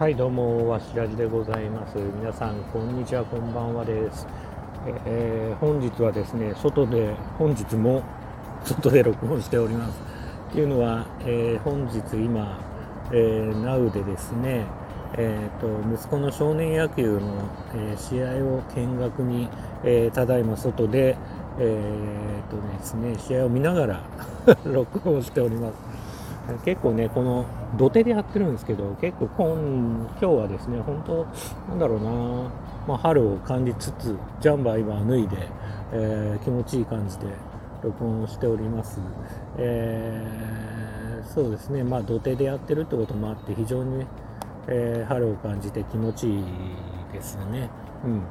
はいどうもわしらじでございます。皆さんこんにちはこんばんはです。えー、本日はですね外で本日も外で録音しております。っていうのは、えー、本日今、えー、NOW でですねえーと、息子の少年野球の、えー、試合を見学に、えー、ただいま外で、えーとですね、試合を見ながら 録音しております。結構ね、この土手でやってるんですけど、結構今今日はですね、本当、なんだろうな、まあ、春を感じつつ、ジャンバー今脱いで、えー、気持ちいい感じで録音しております。えー、そうですね、まあ土手でやってるってこともあって、非常にね、えー、春を感じて気持ちいいですね。うん。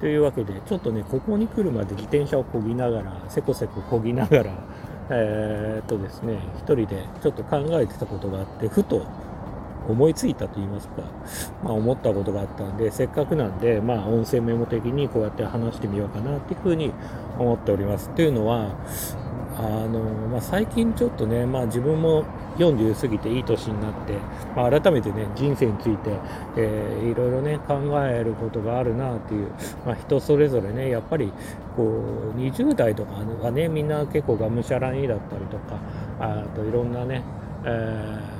というわけで、ちょっとね、ここに来るまで自転車をこぎながら、せこせここぎながら、えー、っとですね、一人でちょっと考えてたことがあって、ふと思いついたと言いますか、まあ、思ったことがあったんで、せっかくなんで、まあ、音声メモ的にこうやって話してみようかなっていうふうに思っております。というのは、あのまあ、最近ちょっとね、まあ、自分も40過ぎていい年になって、まあ、改めてね人生について、えー、いろいろね考えることがあるなっていう、まあ、人それぞれねやっぱりこう20代とかがねみんな結構がむしゃらにだったりとかあといろんなね、えー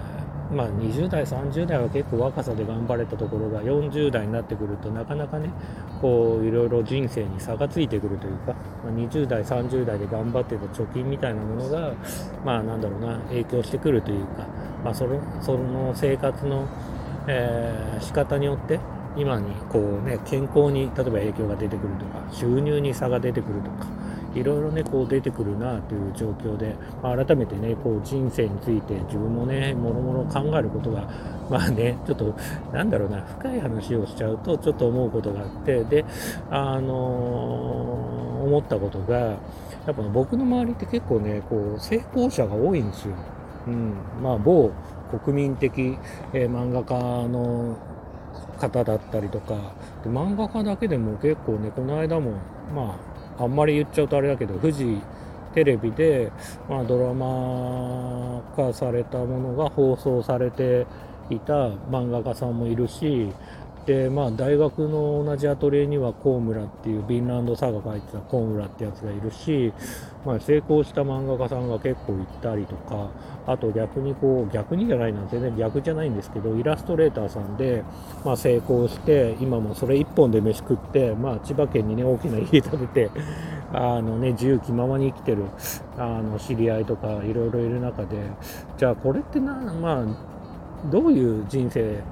まあ、20代、30代は結構若さで頑張れたところが40代になってくるとなかなかねこういろいろ人生に差がついてくるというか、まあ、20代、30代で頑張ってた貯金みたいなものが、まあ、なんだろうな影響してくるというか、まあ、そのその生活の、えー、仕方によって今にこう、ね、健康に例えば影響が出てくるとか収入に差が出てくるとか。いろいろねこう出てくるなという状況で、まあ、改めてねこう人生について自分もねもろもろ考えることが まあねちょっとなんだろうな深い話をしちゃうとちょっと思うことがあってであのー、思ったことがやっぱ僕の周りって結構ねこう成功者が多いんですよ。うん、まあ某国民的、えー、漫画家の方だったりとかで漫画家だけでも結構ねこの間もまああんまり言っちゃうとあれだけど富士テレビで、まあ、ドラマ化されたものが放送されていた漫画家さんもいるしで、まあ、大学の同じアトリエにはコウムラっていうビンランドサガ書いてたコウムラってやつがいるし、まあ、成功した漫画家さんが結構いたりとかあと逆にこう逆にじゃないなん全然逆じゃないんですけどイラストレーターさんで、まあ、成功して今もそれ1本で飯食って、まあ、千葉県にね大きな家建ててあのね、自由気ままに生きてるあの知り合いとかいろいろいる中でじゃあこれってな、まあ、どういう人生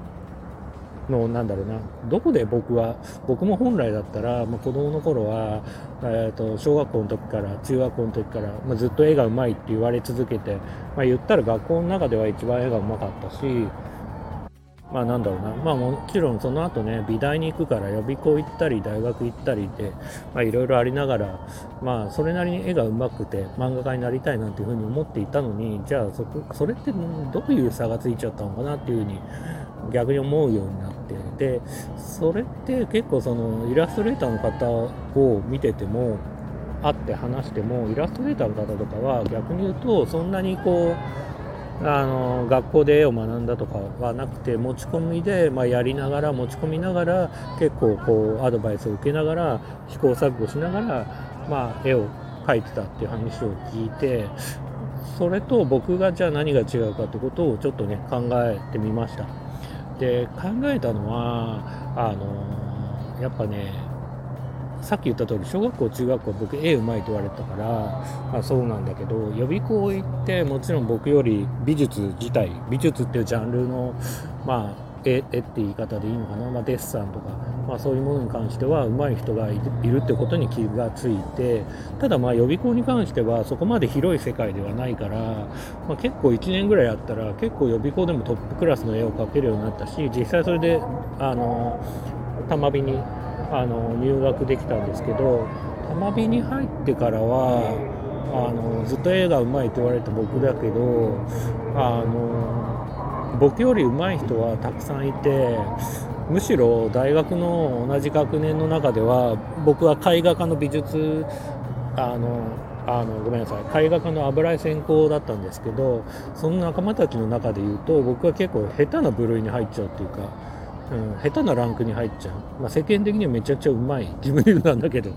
のなんだろうな。どこで僕は僕も本来だったら、まあ、子供の頃は、えーと、小学校の時から中学校の時から、まあ、ずっと絵がうまいって言われ続けて、まあ、言ったら学校の中では一番絵がうまかったしまあなんだろうな、まあもちろんその後ね、美大に行くから予備校行ったり、大学行ったりで、まいろいろありながら、まあそれなりに絵がうまくて漫画家になりたいなんていうふうに思っていたのに、じゃあそ、それってどういう差がついちゃったのかなっていうふうに逆に思うようになっ、で、それって結構そのイラストレーターの方を見てても、会って話しても、イラストレーターの方とかは逆に言うと、そんなにこう、あの学校で絵を学んだとかはなくて持ち込みで、まあ、やりながら持ち込みながら結構こうアドバイスを受けながら試行錯誤しながら、まあ、絵を描いてたっていう話を聞いてそれと僕がじゃあ何が違うかってことをちょっとね考えてみました。で考えたのはあのやっぱねさっき言った通り小学校中学校僕絵うまいと言われたから、まあ、そうなんだけど予備校行ってもちろん僕より美術自体美術っていうジャンルのまあ絵絵って言い方でいいのかな、まあ、デッサンとか、まあ、そういうものに関しては上手い人がいるってことに気がついてただまあ予備校に関してはそこまで広い世界ではないから、まあ、結構1年ぐらいやったら結構予備校でもトップクラスの絵を描けるようになったし実際それであの玉美にあの入学できたんですけど玉美に入ってからはあのずっと絵がうまいと言われた僕だけどあの僕より上手い人はたくさんいてむしろ大学の同じ学年の中では僕は絵画科の美術あのあのごめんなさい。絵画家の油絵専攻だったんですけどその仲間たちの中で言うと僕は結構下手な部類に入っちゃうっていうか、うん、下手なランクに入っちゃう、まあ、世間的にはめちゃくちゃうまい。自分で言うなんだけど。う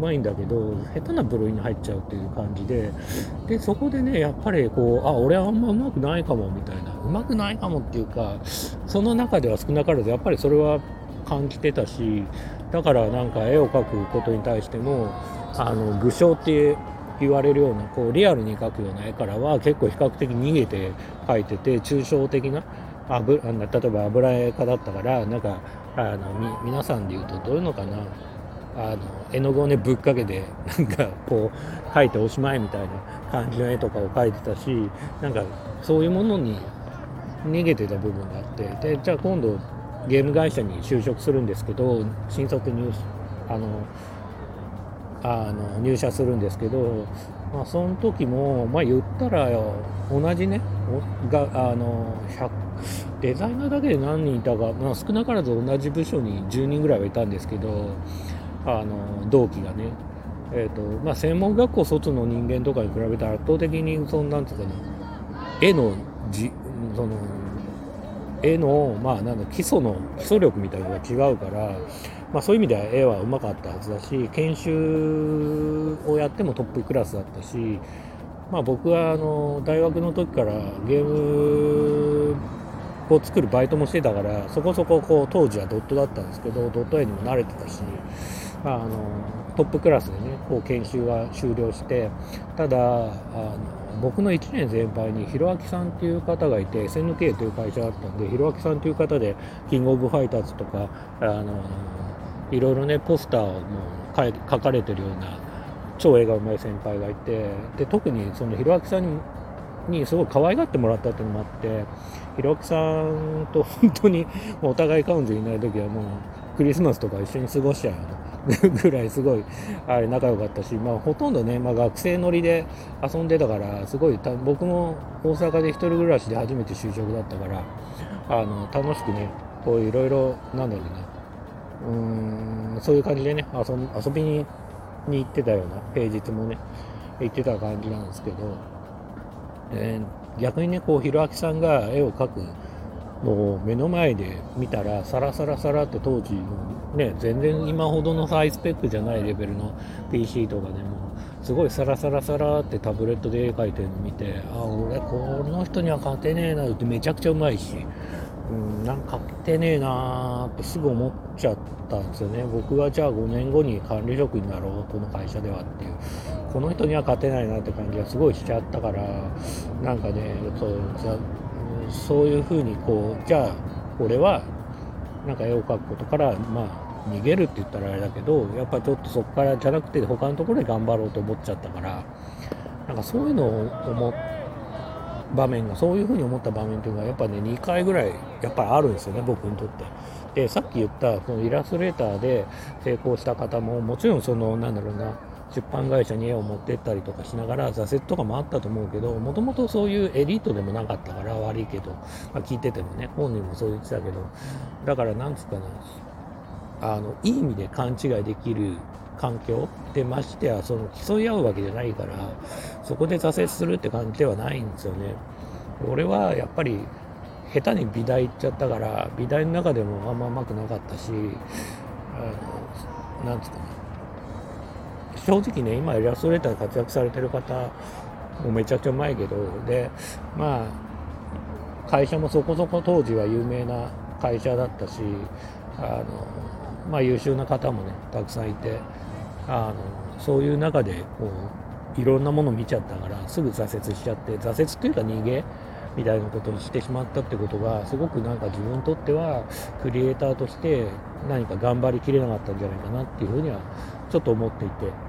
まいんだけど下手な部類に入っちゃうっていう感じで。でそこでねやっぱりこうあ俺はあんまうまくないかもみたいな。うまくないかもっていうかその中では少なからずやっぱりそれは感じてたしだからなんか絵を描くことに対してもあの具象って言われるようなこうリアルに描くような絵からは結構比較的逃げて描いてて抽象的なあぶあの例えば油絵家だったからなんかあのみ皆さんで言うとどういうのかな？あの絵の具をねぶっかけてなんかこう描いておしまいみたいな感じの絵とかを描いてたしなんかそういうものに逃げてた部分があってでじゃあ今度ゲーム会社に就職するんですけど新卒入あのあの入社するんですけど、まあ、その時も、まあ、言ったら同じねがあのデザイナーだけで何人いたか、まあ、少なからず同じ部署に10人ぐらいはいたんですけどあの同期がね、えーとまあ、専門学校卒の人間とかに比べたら圧倒的にそのなんつうかな絵のじその絵の、まあ、なんだ基礎の基礎力みたいなのが違うから、まあ、そういう意味では絵はうまかったはずだし研修をやってもトップクラスだったし、まあ、僕はあの大学の時からゲームを作るバイトもしてたからそこそここう当時はドットだったんですけどドット絵にも慣れてたし、まあ、あのトップクラスでねこう研修は終了してただあの僕の1年先輩にひろあきさんっていう方がいて SNK という会社だったんでひろあきさんという方でキングオブファイターズとかあのいろいろねポスターをもう書かれてるような超絵がうまい先輩がいてで特にそのひろあきさんににすごい可愛がってもらったっていうのもあってひろあきさんと本当にお互い彼女いない時はもうクリスマスとか一緒に過ごしちゃうよ ぐらいすごいあれ仲良かったし、まあ、ほとんどね、まあ、学生乗りで遊んでたからすごい僕も大阪で1人暮らしで初めて就職だったからあの楽しくねこういろいろなんだろうなうんそういう感じでね遊遊びにに行ってたような平日もね行ってた感じなんですけど、えー、逆にねこうひろあきさんが絵を描くを目の前で見たらサラサラサラって当時のね全然今ほどのハイスペックじゃないレベルの PC とかでもすごいサラサラサラってタブレットで絵描いてるの見てあ俺この人には勝てねえなってめちゃくちゃうまいし、うん、なんか勝てねえなーってすぐ思っちゃったんですよね。僕はじゃあ5年後に管理職になろうこの会社ではっていう。この人には勝てないなって感じがすごいしちゃったからなんかねそうそういうふうにこうじゃあ俺はなんか絵を描くことからまあ逃げるって言ったらあれだけどやっぱちょっとそこからじゃなくて他のところで頑張ろうと思っちゃったからなんかそういうのを思場面がそういうふうに思った場面っていうのはやっぱね2回ぐらいやっぱりあるんですよね僕にとって。でさっき言ったそのイラストレーターで成功した方ももちろんそのなんだろうな出版会社に絵を持ってったりとかしながら挫折とかもあったと思うけどもともとそういうエリートでもなかったから悪いけど、まあ、聞いててもね本人もそう言ってたけどだからなんつうかなあのいい意味で勘違いできる環境でましてやその競い合うわけじゃないからそこで挫折するって感じではないんですよね。俺はやっぱり下手に美大行っちゃったから美大の中でもあんまうまくなかったしあのなんつうかな正直ね今イラストレーターで活躍されてる方もめちゃくちゃうまいけどでまあ会社もそこそこ当時は有名な会社だったしあの、まあ、優秀な方もねたくさんいてあのそういう中でこういろんなもの見ちゃったからすぐ挫折しちゃって挫折っていうか逃げみたいなことにしてしまったってことがすごくなんか自分にとってはクリエイターとして何か頑張りきれなかったんじゃないかなっていうふうにはちょっと思っていて。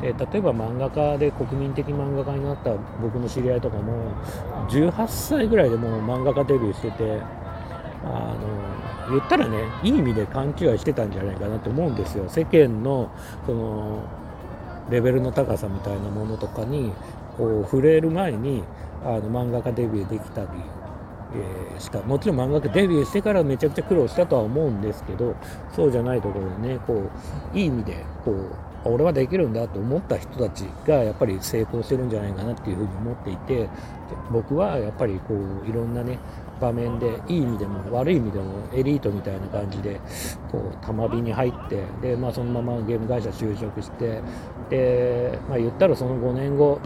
で例えば漫画家で国民的漫画家になった僕の知り合いとかも18歳ぐらいでもう漫画家デビューしててあの言ったらねいい意味で勘違いしてたんじゃないかなと思うんですよ。世間のそのレベルの高さみたいなものとかにこう触れる前にあの漫画家デビューできたり、えー、した。もちろん漫画家デビューしてからめちゃくちゃ苦労したとは思うんですけどそうじゃないところでねこういい意味でこう俺はできるんだと思った人たちがやっぱり成功してるんじゃないかなっていうふうに思っていて僕はやっぱりこういろんなね場面でいい意味でも悪い意味でもエリートみたいな感じでこう玉火に入ってで、まあ、そのままゲーム会社就職してで、まあ、言ったらその5年後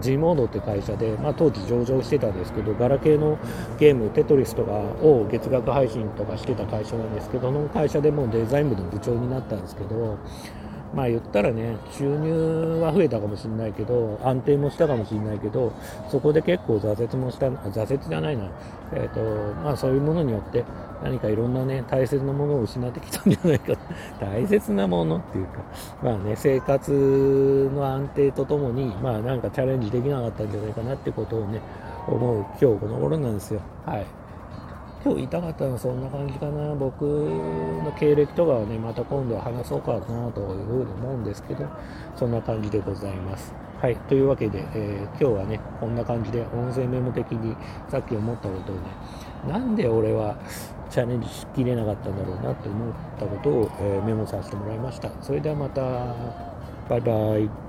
G モードって会社で、まあ、当時上場してたんですけどガラケーのゲームテトリスとかを月額配信とかしてた会社なんですけどその会社でもうデザイン部の部長になったんですけどまあ言ったらね、収入は増えたかもしれないけど、安定もしたかもしれないけど、そこで結構挫折もした、挫折じゃないな、えっ、ー、と、まあそういうものによって何かいろんなね、大切なものを失ってきたんじゃないか、大切なものっていうか、まあね、生活の安定とともに、まあなんかチャレンジできなかったんじゃないかなってことをね、思う今日この頃なんですよ。はい。今日言いたかったのはそんな感じかな。僕の経歴とかはね、また今度は話そうかなというふうに思うんですけど、そんな感じでございます。はい。というわけで、えー、今日はね、こんな感じで音声メモ的にさっき思ったことをね、なんで俺はチャレンジしきれなかったんだろうなって思ったことを、えー、メモさせてもらいました。それではまた、バイバイ。